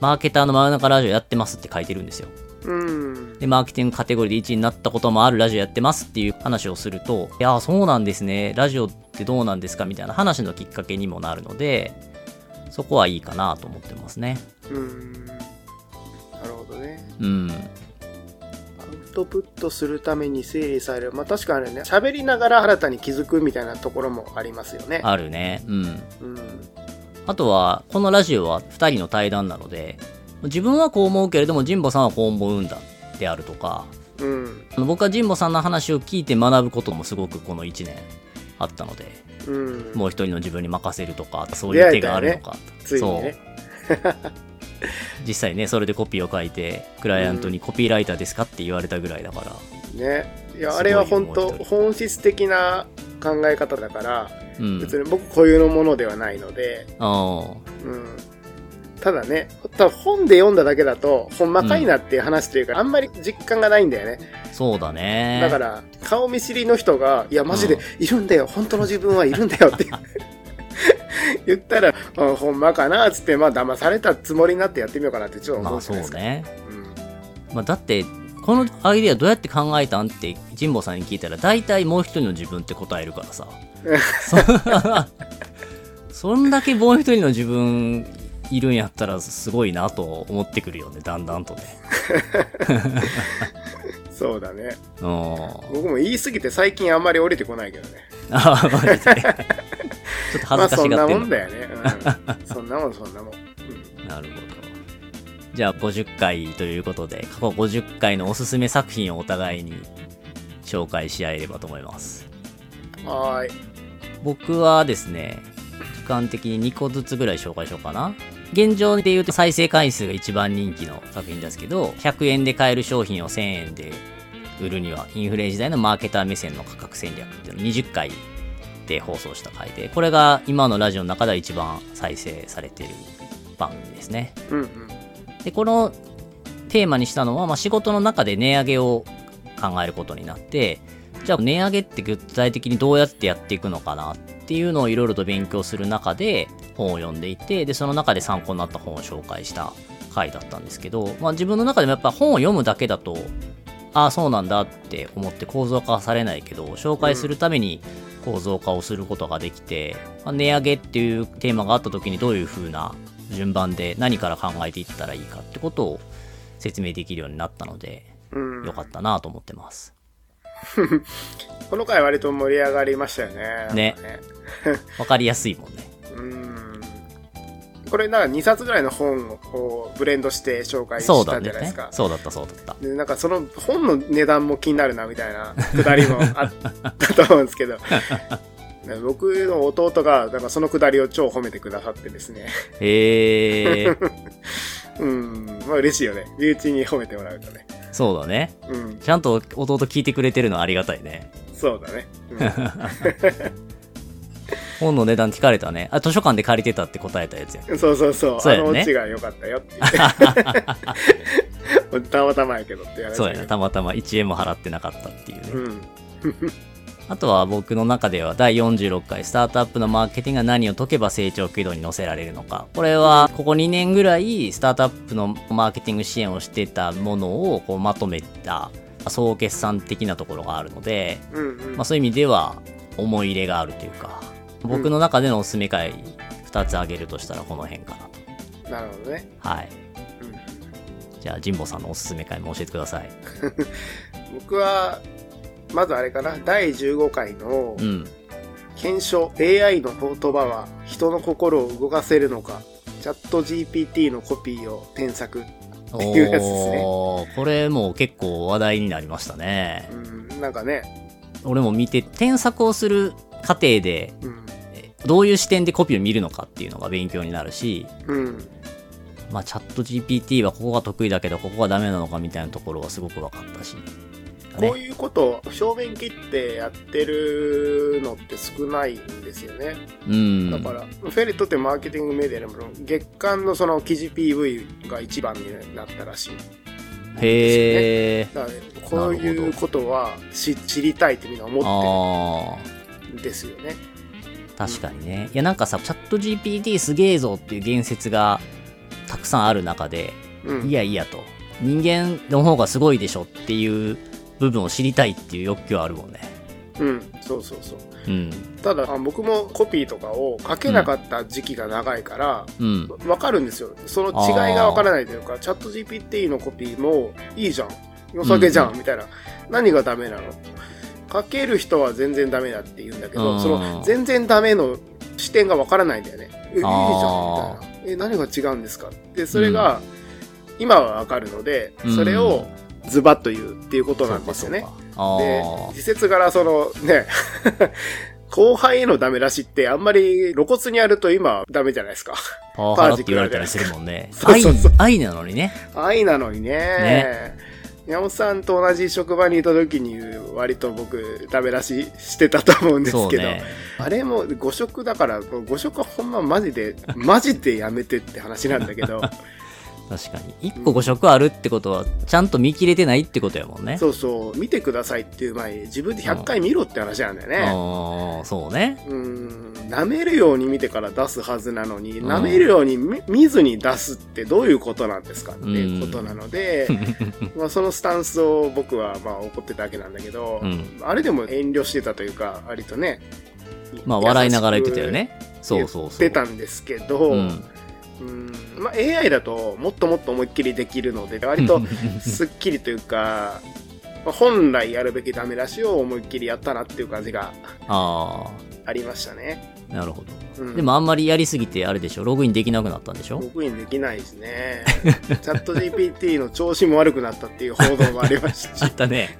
マーケターの真ん中ラジオやってますって書いてるんですよ。うん。で、マーケティングカテゴリーで1位になったこともあるラジオやってますっていう話をすると、いやー、そうなんですね。ラジオってどうなんですかみたいな話のきっかけにもなるので、そこはいいかなと思ってますね。うん。なるほどね。うん。アウトプットするために整理される。まあ確かにね、喋りながら新たに気づくみたいなところもありますよね。あるね。うん。うん。あとは、このラジオは2人の対談なので、自分はこう思うけれども、神保さんはこう思うんだであるとか、うん。僕は神保さんの話を聞いて学ぶこともすごくこの1年あったので、うん。もう一人の自分に任せるとか、そういう手があるのか。ついにね。実際ね、それでコピーを書いて、クライアントにコピーライターですかって言われたぐらいだから、ね。いや、あれは本当本質的な考え方だから、うん。別に僕固有のものではないので、あうん。ただね、多分本で読んだだけだと、ほんまかいなっていう話というか、あんまり実感がないんだよね。あ、そうだね。だから、顔見知りの人が、いや、マジでうんいるんだよ、本当の自分はいるんだよって 言ったら、あほんまかなっつって、まあ、騙されたつもりになってやってみようかなってちょっとまあ思うすか。そうね。うんまあ、だって、このアイデアどうやって考えたんって神保さんに聞いたら大体もう一人の自分って答えるからさ そそんだけもう一人の自分いるんやったらすごいなと思ってくるよねだんだんとね そうだね。うん僕も言い過ぎて最近あんまり降りてこないけどね。ああマジでちょっと恥ずかしがってんの、まあそんなもんだよね。うん、そんなもん、そんなもん。うんなるほどじゃあ50回ということで過去50回のおすすめ作品をお互いに紹介し合えればと思いますはーい。僕はですね、時間的に2個ずつぐらい紹介しようかな。現状で言うと再生回数が一番人気の作品ですけど、100円で買える商品を1000円で売るには、インフレ時代のマーケター目線の価格戦略っていうのを20回で放送した回で、これが今のラジオの中では一番再生されている番組ですね。うんうん。で、このテーマにしたのは、まあ、仕事の中で値上げを考えることになって、じゃあ値上げって具体的にどうやってやっていくのかなっていうのをいろいろと勉強する中で本を読んでいて、で、その中で参考になった本を紹介した回だったんですけど、まあ、自分の中でもやっぱ本を読むだけだとああそうなんだって思って構造化はされないけど紹介するために構造化をすることができて、まあ、値上げっていうテーマがあった時にどういう風な順番で何から考えていったらいいかってことを説明できるようになったので、うん。よかったなと思ってます。この回割と盛り上がりましたよね。ねなんかわかりやすいもんね。うん。これなんか2冊ぐらいの本をブレンドして紹介したんじゃないですか。。そうだったそうだった。で、なんかその本の値段も気になるなみたいなくだりもあったと思うんですけど。ね 僕の弟が、なんかそのくだりを超褒めてくださってですね。へえ うん。まあ嬉しいよね。身内に褒めてもらうとね。そうだね。うん。ちゃんと弟聞いてくれてるのはありがたいね。そうだね。本の値段聞かれたね。あ、図書館で借りてたって答えたやつや。うん、そうそうそう。そうやねあのオチが良かったよって言って。たまたまやけどって話そうやな。たまたま1円も払ってなかったっていうね。うん。あとは僕の中では第46回スタートアップのマーケティングが何を解けば成長軌道に乗せられるのか。これはここ2年ぐらいスタートアップのマーケティング支援をしてたものをこうまとめた総決算的なところがあるので、うんうん。まあ、そういう意味では思い入れがあるというか、僕の中でのおすすめ回2つ挙げるとしたらこの辺かなと。なるほどね。はい。うんじゃあ、神保さんのおすすめ回も教えてください。僕は、まずあれかな、第15回のうん。検証 AI の言葉は人の心を動かせるのか、チャット GPT のコピーを添削。おいうやつですねーこれもう結構話題になりましたねう。ん、なんかね、俺も見て、添削をする過程で、うん、えどういう視点でコピーを見るのかっていうのが勉強になるし、うん、まあ、チャット GPT はここが得意だけど、ここがダメなのかみたいなところはすごく分かったし。こういうことを正面切ってやってるのって少ないんですよね。うん。だから、フェレットってマーケティングメディアでも月間のその記事 PV が一番になったらしい。へえ。だからね、こういうことは知知りたいってみんな思。ってるんですよね。確かにね。いやなんかさ、チャット GPT すげえぞっていう言説がたくさんある中で、うん。いやいやと。人間の方がすごいでしょっていう部分を知りたいっていう欲求はあるもんね。うん。そうそうそう。うん。ただ、あ僕もコピーとかを書けなかった時期が長いから、うん。わかるんですよ。その違いがわからないというか、チャット GPT のコピーもいいじゃん。良さげじゃん、うんみたいな。何がダメなの？書ける人は全然ダメだって言うんだけど、うんその全然ダメの視点がわからないんだよね。え、いいじゃん、みあたいな。え、何が違うんですか？で、それが、今はわかるので、それをズバッと言うっていうことなんですよね。あであ、。自説柄そのね、後輩へのダメ出しってあんまり露骨にやると今ダメじゃないですか。パワハラって言われたりするもんね。そうそうそう愛、愛なのにね。愛なのにね。ね山本さんと同じ職場にいた時に割と僕ダメ出ししてたと思うんですけど、ね。あれも誤職だから、誤職はほんまマジで、マジでやめてって話なんだけど、確かに。一個誤色あるってことは、ちゃんと見切れてないってことやもんね。そうそう、見てくださいっていう前に自分で100回見ろって話なんだよね。ああ、そうね。うーん、舐めるように見てから出すはずなのに、うん舐めるように見見ずに出すってどういうことなんですかっていうことなので、まあそのスタンスを僕はまあ怒ってたわけなんだけど、うん。あれでも遠慮してたというか、割とね。まあ、笑いながら言ってたよね。そうそうそう。言ってたんですけど、うん。うんまあ、AI だともっともっと思いっきりできるので、割とすっきりというか、まあ本来やるべきダメ出しを思いっきりやったなっていう感じがあありましたね。あ、なるほど。うんでもあんまりやりすぎてあれでしょ？ログインできなくなったんでしょ？ログインできないですね。チャット GPT の調子も悪くなったっていう報道もありましたし。あったね。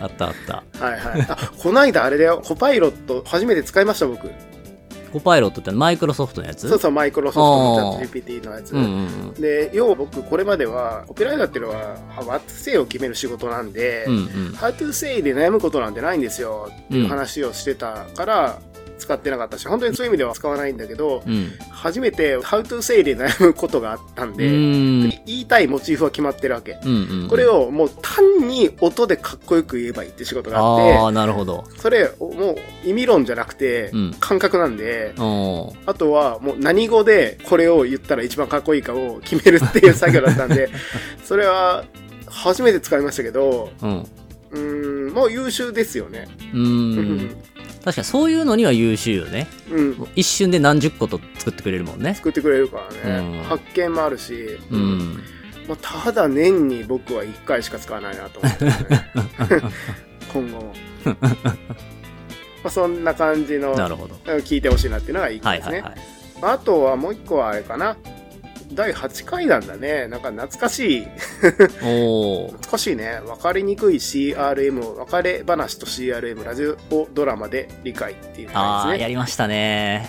あったあった。はいはい。あ、こないだあれだよ。コパイロット初めて使いました僕。コパイロットってマイクロソフトのやつ？そうそう、マイクロソフトのチャット GPT のやつ。うんうんうん。で、要は僕これまでは、コピーライターっていうのは、what say を決める仕事なんで、うんうん。how to say で悩むことなんてないんですよっていう話をしてたから、使ってなかったし、本当にそういう意味では使わないんだけど、うん。初めて How to say で悩むことがあったんうで、ん。言いたいモチーフは決まってるわけ。うんうん。これをもう単に音でかっこよく言えばいいって仕事があって、ああ、なるほど。それ、もう意味論じゃなくてうん、感覚なんで、おーあとはもう何語でこれを言ったら一番かっこいいかを決めるっていう作業だったんで、それは初めて使いましたけど、うん。うーん、もう優秀ですよね。うーん。確かにそういうのには優秀よね。うん。一瞬で何十個と作ってくれるもんね。作ってくれるからね。うん発見もあるし、うん。まあ、ただ年に僕は1回しか使わないなと思ってね。今後も。まあそんな感じのなるほど。聞いてほしいなっていうのが1個ですね。はいはいはい。あとはもう1個はあれかな。第8回なんだね。なんか懐かしい。懐かしいね。分かりにくい CRM、別れ話と CRM、ラジオドラマで理解っていう感じですね。やりましたね。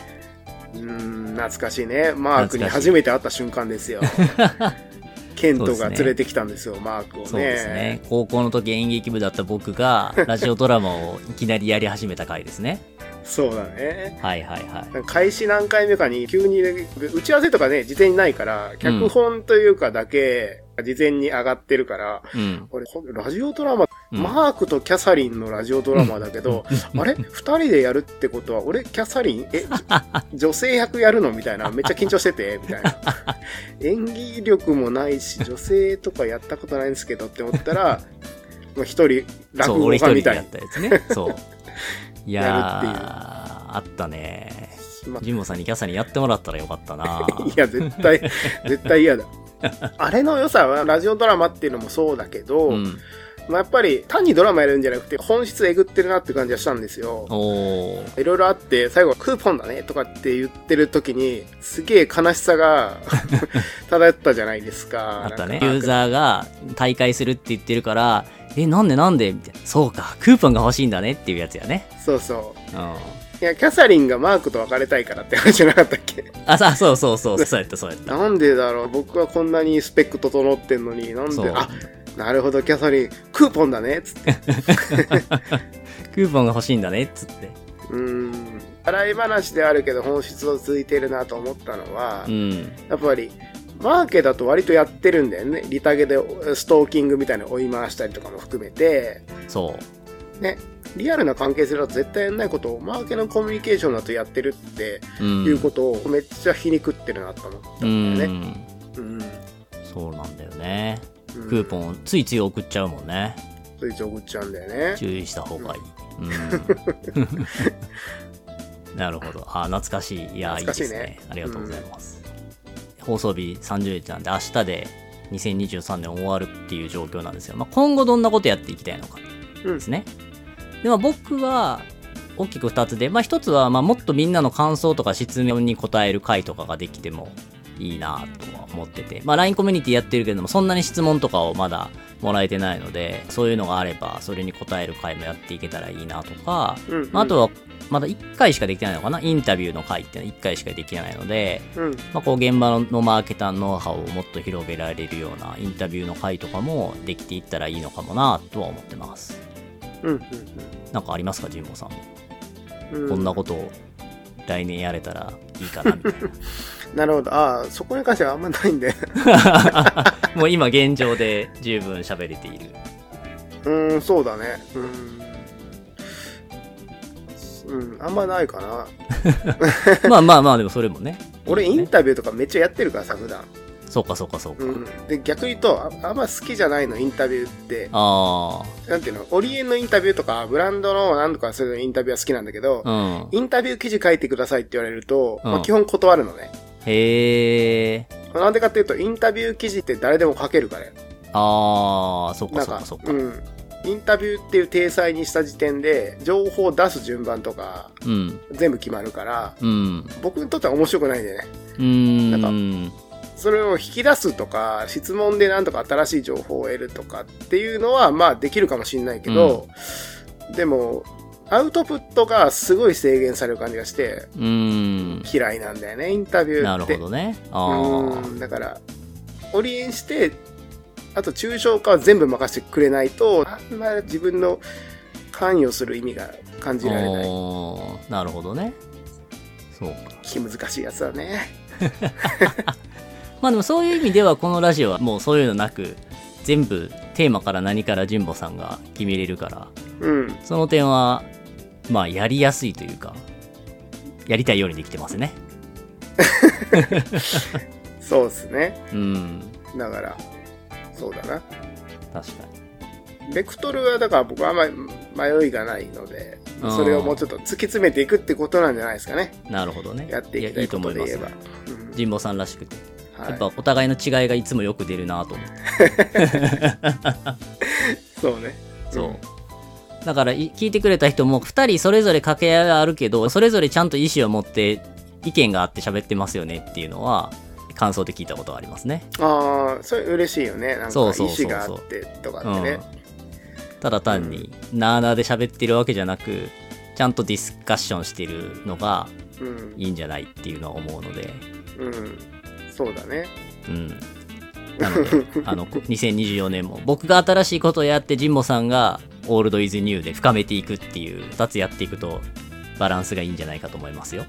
うーん、懐かしいね。マークに初めて会った瞬間ですよ。ケントが連れてきたんですよ、マークをね。そうですね。高校の時演劇部だった僕が、ラジオドラマをいきなりやり始めた回ですね。そうだね。はいはいはい。開始何回目かに急に、打ち合わせとかね、事前にないから、脚本というかだけ、事前に上がってるから、うん。これ、ほんラジオドラマ、うんマークとキャサリンのラジオドラマだけど、あれ？二人でやるってことは、俺、キャサリン、え、女性役やるの？みたいな。めっちゃ緊張してて、みたいな。演技力もないし、女性とかやったことないんですけどって思ったら、まあ一人、落そう、語俺一家みたいに人でやっ。たやつね。そう。いやるっていうあったね。まあジンモさんにキャサリンやってもらったらよかったな。いや、絶対、絶対嫌だ。あれの良さは、ラジオドラマっていうのもそうだけど、うん。まあ、やっぱり単にドラマやるんじゃなくて、本質えぐってるなって感じがしたんですよ。いろいろあって、最後はクーポンだねとかって言ってる時に、すげえ悲しさが 漂ったじゃないですか。あったね。ユーザーが大会するって言ってるから、え、なんでなんでみたいな。そうか、クーポンが欲しいんだねっていうやつやね。そうそう。うん。いや、キャサリンがマークと別れたいからって話じゃなかったっけ？あ、さそうそうそう、そうやったそうやった。なんでだろう僕はこんなにスペック整ってんのに、なんそうで、あ、なるほど、キャサリン、クーポンだねつって。クーポンが欲しいんだねっつって。うーん。洗い話であるけど本質をついてるなと思ったのは、うん。やっぱり、マーケだと割とやってるんだよね。リタゲでストーキングみたいなの追い回したりとかも含めて、そう。ね、リアルな関係性だと絶対やんないことをマーケのコミュニケーションだとやってるってうん。いうことをめっちゃ皮肉ってるなと思ったうんだよね。ん。うん。そうなんだよね。うんクーポンついつい送っちゃうもんね。ついつい送っちゃうんだよね。注意した方がいい。うん。なるほど。あ、懐かしい。いや、いいですね。ありがとうございます。放送日30日なんで、明日で2023年終わるっていう状況なんですよ。まあ、今後どんなことやっていきたいのかうんですね。で、まあ、僕は、大きく2つで、まあ、1つは、まあ、もっとみんなの感想とか質問に答える回とかができてもいいなとは思ってて、まあ、LINE コミュニティやってるけども、そんなに質問とかをまだもらえてないので、そういうのがあれば、それに答える回もやっていけたらいいなとか、うんうんまあ、あとは、まだ1回しかできてないのかな？インタビューの回っていうのは1回しかできないので、うん。まあ、こう現場のマーケターのノウハウをもっと広げられるようなインタビューの回とかもできていったらいいのかもなとは思ってます。うん。うんなんかありますか、神保さん。うん。こんなことを来年やれたらいいかなみたいな るほど。ああ、そこに関してはあんまないんで。な。もう今現状で十分喋れている。うーん、そうだね。うーん。うん、あんまないかな。まあまあまあ、でもそれもね。俺、インタビューとかめっちゃやってるからさ、普段。そうかそうかそうか。うん。で、逆に言うと、ああんま好きじゃないの、インタビューって。あなんていうの、オリエンのインタビューとか、ブランドのなんとかするインタビューは好きなんだけど、あ。うん。インタビュー記事書いてくださいって言われると、うんまあ、基本断るのね。へえ。なんでかっていうと、インタビュー記事って誰でも書けるからよ。ああ、そっかそっかそっか。うん。インタビューっていう体裁にした時点で、情報を出す順番とか、うん。全部決まるから、うん。僕にとっては面白くないんだよね。うーなんかん。それを引き出すとか、質問でなんとか新しい情報を得るとかっていうのは、まあできるかもしれないけど、でも、アウトプットがすごい制限される感じがして。嫌いなんだよね、インタビューって。なるほどね。あうんだから、オリエンして、あと抽象化は全部任せてくれないと、あんまり自分の関与する意味が感じられない。なるほどね。そうか。気難しいやつだね。まあでもそういう意味ではこのラジオはもうそういうのなく、全部テーマから何から神保さんが決めれるから、うん。その点は、まあやりやすいというか、やりたいようにできてますね。そうですね。うん。だから、そうだな。確かに。ベクトルはだから僕はあんまり迷いがないので、うんそれをもうちょっと突き詰めていくってことなんじゃないですかね。なるほどね。やっていきたいことで言えば。うん神保さんらしくて。はいやっぱお互いの違いがいつもよく出るなと思って。そうね。そう。だからい聞いてくれた人も2人それぞれ掛け合いがあるけど、それぞれちゃんと意思を持って意見があって喋ってますよねっていうのは、感想で聞いたことがありますね。ああ、それ嬉しいよね。なんか意そうそうそうそう思があってとかうんってね。。ただ単に、なーなーで喋ってるわけじゃなく、ちゃんとディスカッションしてるのがうん。いいんじゃないっていうのは思うので、うん。そうだね。うん。なので、あの、2024年も僕が新しいことをやって、神保さんがオールドイズニューで深めていくっていう2つやっていくと、バランスがいいんじゃないかと思いますよ。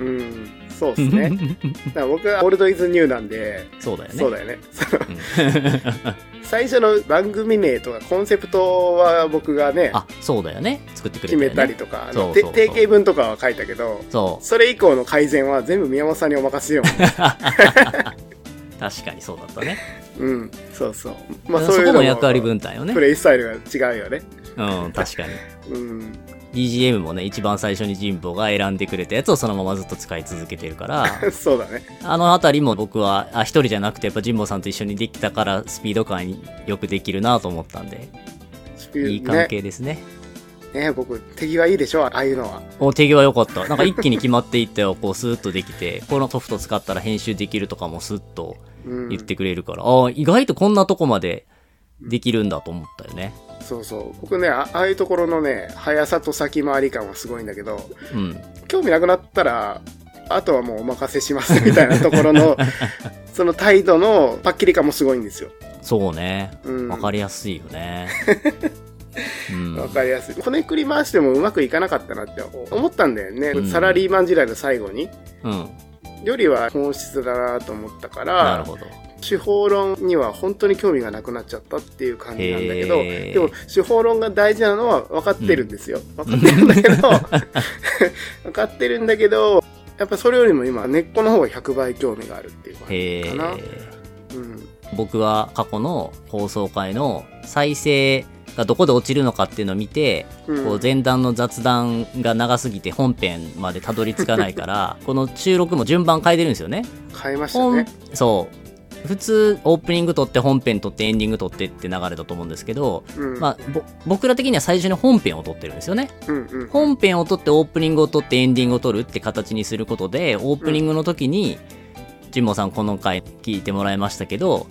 うん。そうですね。だから僕はオールドイズニューなんで、そうだよね。そうだよね。最初の番組名とかコンセプトは僕がね、あ、そうだよね。作ってくれ決たよね。めたりとか、そうそうそうて定型文とかは書いたけど、そう。それ以降の改善は全部宮本さんにお任せよ 確かにそうだったね。う。うん。そうそう。まあそそういうの役割分担よねプ。レイスタイルが違うよね。うん、確かに。うん。BGM もね、一番最初に神保が選んでくれたやつをそのままずっと使い続けてるから、そうだね。あのあたりも僕は、あ、一人じゃなくてやっぱ神保さんと一緒にできたからスピード感よくできるなと思ったんで、いい関ね係ですね。ね僕、手際いいでしょああいうのは。お、手際良かった。なんか一気に決まっていったよ、こうスーッとできて、このソフト使ったら編集できるとかもスッとうん。言ってくれるから、ああ、意外とこんなとこまでできるんだと思ったよね。そうそう。僕ねあ、ああいうところのね、速さと先回り感はすごいんだけど、うん。興味なくなったら、あとはもうお任せしますみたいなところの、その態度のパッキリ感もすごいんですよ。そうね。うん。わかりやすいよね。うん。わかりやすい。こねくり回してもうまくいかなかったなって思ったんだよね。うんサラリーマン時代の最後に。うん。よりは本質だなと思ったから、なるほど。手法論には本当に興味がなくなっちゃったっていう感じなんだけど、でも手法論が大事なのは分かってるんですよ。分かってるんだけど、分かってるんだけど、やっぱそれよりも今根っこの方が100倍興味があるっていう感へじかな。え。うん。僕は過去の放送回の再生がどこで落ちるのかっていうのを見て、うんこう前段の雑談が長すぎて本編までたどり着かないから、この収録も順番変えてるんですよね。変えました本ね。そう。普通、オープニング撮って本編撮ってエンディング撮ってって流れだと思うんですけど、うん。まあ、ぼ僕ら的には最初に本編を撮ってるんですよね。うんうん。本編を撮ってオープニングを撮ってエンディングを撮るって形にすることで、オープニングの時に、ジモさんこの回聞いてもらいましたけど、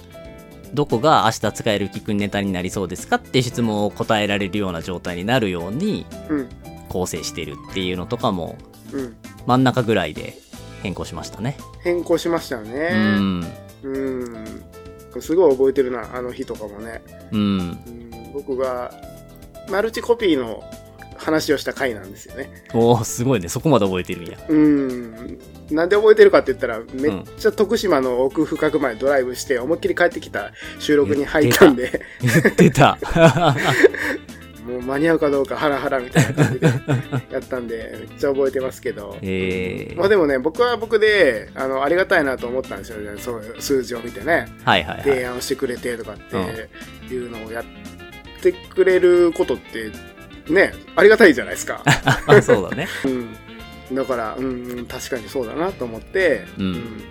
どこが明日使える聞くネタになりそうですかって質問を答えられるような状態になるようにうん。構成してるっていうのとかもうん。真ん中ぐらいで変更しましたね。変更しましたようね。ん。うん。すごい覚えてるな、あの日とかもね。うん。うん僕がマルチコピーの話をした回なんですよね。おーすごいね。そこまで覚えてるんや。うん。なんで覚えてるかって言ったら、めっちゃ徳島の奥深くまでドライブして、思いっきり帰ってきた収録に入ったんで、言ってた。もう間に合うかどうかハラハラみたいな感じで やったんで、めっちゃ覚えてますけど。えー、まあでもね、僕は僕で、あの、ありがたいなと思ったんですよね。そういう数字を見てね。はいはいはい。提案してくれてとかっていうのをやってくれることって、ね、ありがたいじゃないですか。あそうだね。うん。だから、うん、うん確かにそうだなと思って、うんうん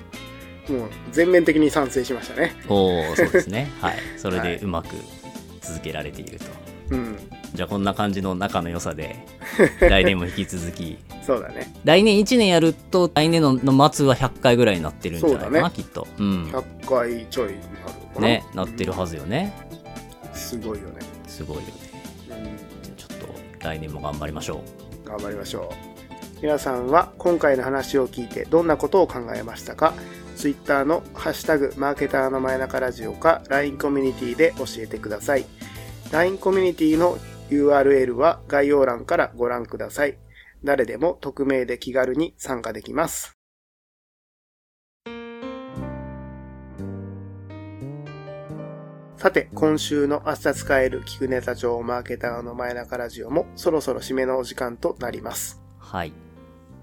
もう全面的に賛成しましたね。おーそうですね。はい。それはいでうまく続けられていると。うん。じゃあこんな感じの仲の良さで、来年も引き続き、そうだね。来年1年やると、来年のの末は100回ぐらいになってるんじゃないかな、ねきっと。うん。100回ちょいになるのかな。ね、なってるはずよね。すごいよね。すごいよね。来年も頑張りましょう頑張りましょう。皆さんは今回の話を聞いてどんなことを考えましたか ?Twitter のハッシュタグマーケターの前中ラジオか LINE コミュニティで教えてください。LINE コミュニティの URL は概要欄からご覧ください。誰でも匿名で気軽に参加できます。さて、今週の明日使える聞くネタ帳マーケターの前中ラジオもそろそろ締めのお時間となります。はい。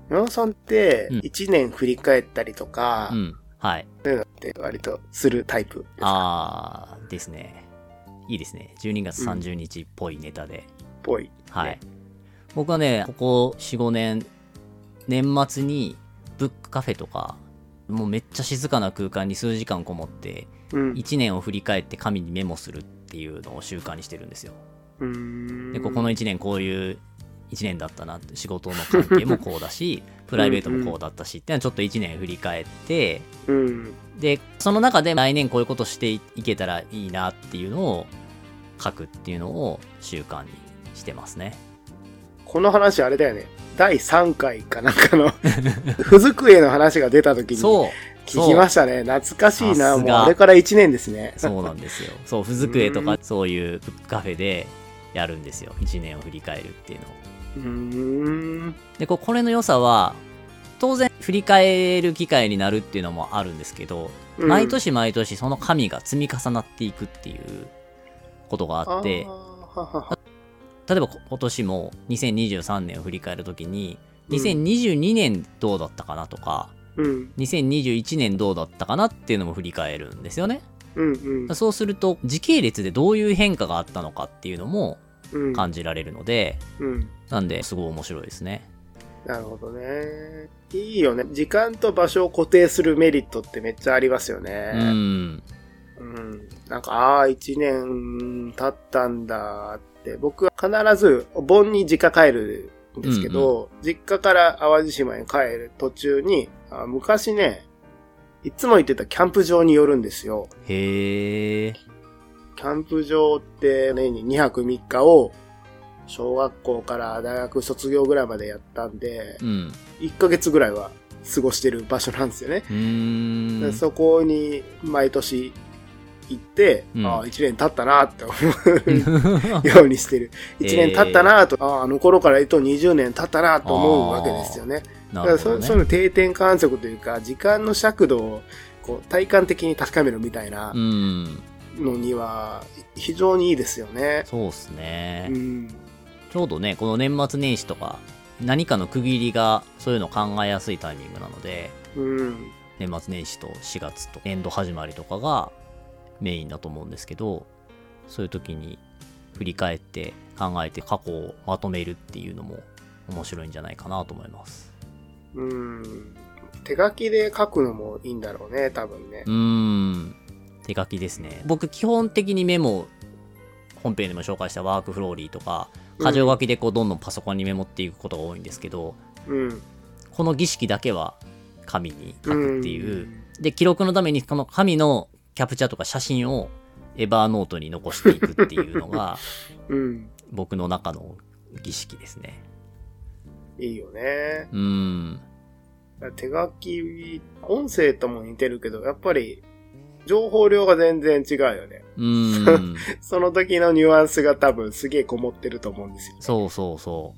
山本さんってうん1年振り返ったりとかう、ん。はい。そういうのって割とするタイプですか？あー、ですね。いいですね。12月30日っぽいネタで。ぽい。はい。僕はね、ここ4、5年、年末にブックカフェとか、もうめっちゃ静かな空間に数時間こもって、うん。1年を振り返って紙にメモするっていうのを習慣にしてるんですよ。で、ここの1年こういう1年だったなって、仕事の関係もこうだし、プライベートもこうだったしっていうのはちょっと1年振り返って、うん。で、その中で来年こういうことしていけたらいいなっていうのを書くっていうのを習慣にしてますね。この話あれだよね。第3回かなんかの、ふずくえの話が出た時にそう聞きましたね。懐かしいな。もうあれから1年ですね。そうなんですよ。そう、ふずくえとかそういうカフェでやるんですよ。1年を振り返るっていうのを。うーん。で、ここれの良さは、当然振り返る機会になるっていうのもあるんですけど、うん毎年毎年その紙が積み重なっていくっていうことがあって、例えばこ今年も2023年を振り返るときに、うん2022年どうだったかなとか、うん。2021年どうだったかなっていうのも振り返るんですよね。うんうん。そうすると、時系列でどういう変化があったのかっていうのもうん。感じられるので、うん。なんで、すごい面白いですね。なるほどね。いいよね。時間と場所を固定するメリットってめっちゃありますようね。ん。うん。なんか、ああ、一年経ったんだって。僕は必ず、お盆に実家帰るんですけど、実家から淡路島に帰る途中に、あ昔ね、いつも行ってたキャンプ場に寄るんですよ。へえ。キャンプ場って年に2泊3日を、小学校から大学卒業ぐらいまでやったんでう、ん。1ヶ月ぐらいは過ごしてる場所なんですよね。そこに毎年行って、うんああ、1年経ったなって思う ようにしてる。1年経ったなと、ああ、あの頃から言うと20年経ったなと思うわけですよね。なだからそ。そういうの定点観測というか、時間の尺度をこう体感的に確かめるみたいなうん。のには非常にいいですよね。そうっすね。うん。ちょうどね、この年末年始とか、何かの区切りがそういうの考えやすいタイミングなので、うん。年末年始と4月と年度始まりとかがメインだと思うんですけど、そういう時に振り返って考えて過去をまとめるっていうのも面白いんじゃないかなと思います。うん。手書きで書くのもいいんだろうね、多分ねう。ーん。手書きですね。僕基本的にメモ、本編でも紹介したワークフローリーとか、箇条書きでこうどんどんパソコンにメモっていくことが多いんですけど、うん。この儀式だけは紙に書くっていう、んで、記録のためにこの紙のキャプチャーとか写真をエバーノートに残していくっていうのが うん。僕の中の儀式ですね。いいよね。うーん。手書き、音声とも似てるけど、やっぱり、情報量が全然違うよね。うーん。その時のニュアンスが多分すげえこもってると思うんですよ。そうそうそ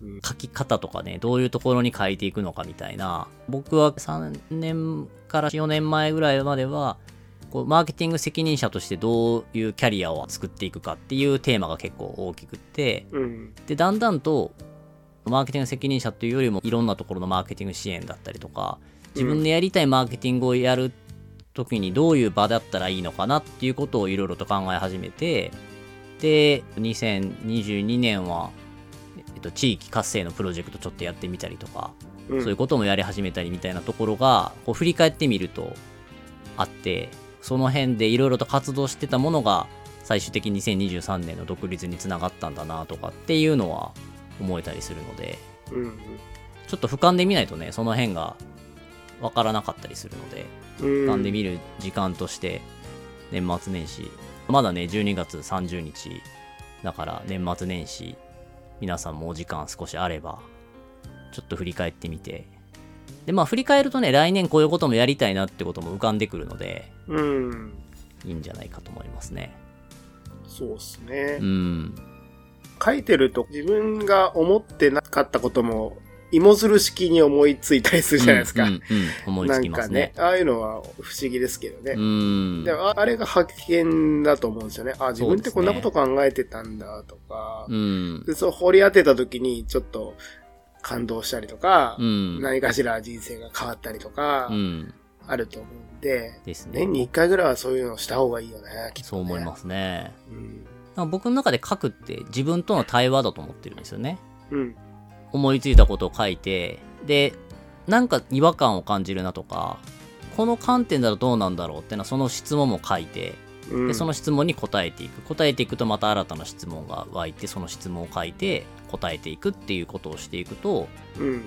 う。うん書き方とかね、どういうところに書いていくのかみたいな。僕は3年から4年前ぐらいまでは、こうマーケティング責任者としてどういうキャリアを作っていくかっていうテーマが結構大きくって、うん。で、だんだんと、マーケティング責任者というよりも、いろんなところのマーケティング支援だったりとか、自分でやりたいマーケティングをやるときにどういう場だったらいいのかなっていうことをいろいろと考え始めて、で、2022年は、えっと、地域活性のプロジェクトちょっとやってみたりとか、うんそういうこともやり始めたりみたいなところが、こう振り返ってみるとあって、その辺でいろいろと活動してたものが、最終的に2023年の独立につながったんだなとかっていうのは思えたりするので、うん。ちょっと俯瞰で見ないとね、その辺がわからなかったりするので、うん。俯瞰で見る時間として、年末年始、まだね、12月30日、だから年末年始、皆さんもお時間少しあれば、ちょっと振り返ってみて、で、まあ振り返るとね、来年こういうこともやりたいなってことも浮かんでくるので、うん。いいんじゃないかと思いますね。そうっすねう。ん。書いてると自分が思ってなかったことも芋づる式に思いついたりするじゃないですか。うんうんうん思いつきますね。なんかね、ああいうのは不思議ですけどね。うん。でもああれが発見だと思うんですよね。あ、自分ってこんなこと考えてたんだとか。うん。でそう掘り当てた時にちょっと感動したりとか、うん。何かしら人生が変わったりとかう、ん。あると思うんで、ですね。年に一回ぐらいはそういうのをした方がいいよね、きっと、ね。そう思いますね。うん。なんか僕の中で書くって自分との対話だと思ってるんですよね。うん。思いついたことを書いて、で、なんか違和感を感じるなとか、この観点だとどうなんだろうっていうのはその質問も書いて、うん。でその質問に答えていく答えていくとまた新たな質問が湧いてその質問を書いて答えていくっていうことをしていくとうん。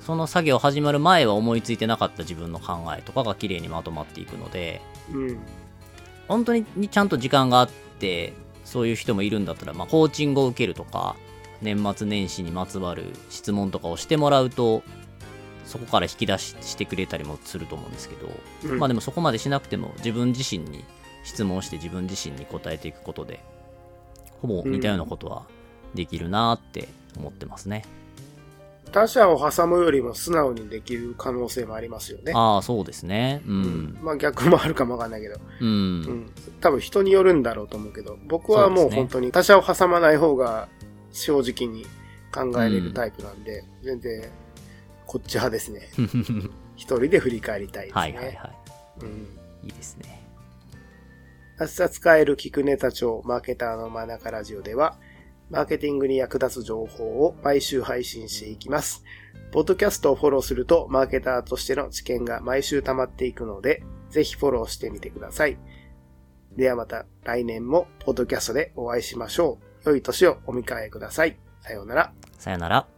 その作業始まる前は思いついてなかった自分の考えとかが綺麗にまとまっていくのでうん。本当にちゃんと時間があってそういう人もいるんだったら、まあ、コーチングを受けるとか年末年始にまつわる質問とかをしてもらうとそこから引き出ししてくれたりもすると思うんですけど、うんまあでもそこまでしなくても自分自身に質問して自分自身に答えていくことでほぼ似たようなことはできるなって思ってますね。他者を挟むよりも素直にできる可能性もありますよね。ああ、そうですね。う。うんん。まあ逆もあるかもわかんないけど。うん。うん。多分人によるんだろうと思うけど、僕はもそう本当に他者を挟まない方が正直に考えれるタイプなんで、全然こっち派ですね。一人で振り返りたいですね。はいはいはうん。い。いいですね。明日使える聞くネタ帳マーケターの真中ラジオでは、マーケティングに役立つ情報を毎週配信していきます。ポッドキャストをフォローすると、マーケターとしての知見が毎週溜まっていくので、ぜひフォローしてみてください。ではまた来年もポッドキャストでお会いしましょう。良い年をお迎えください。さようなら。さようなら。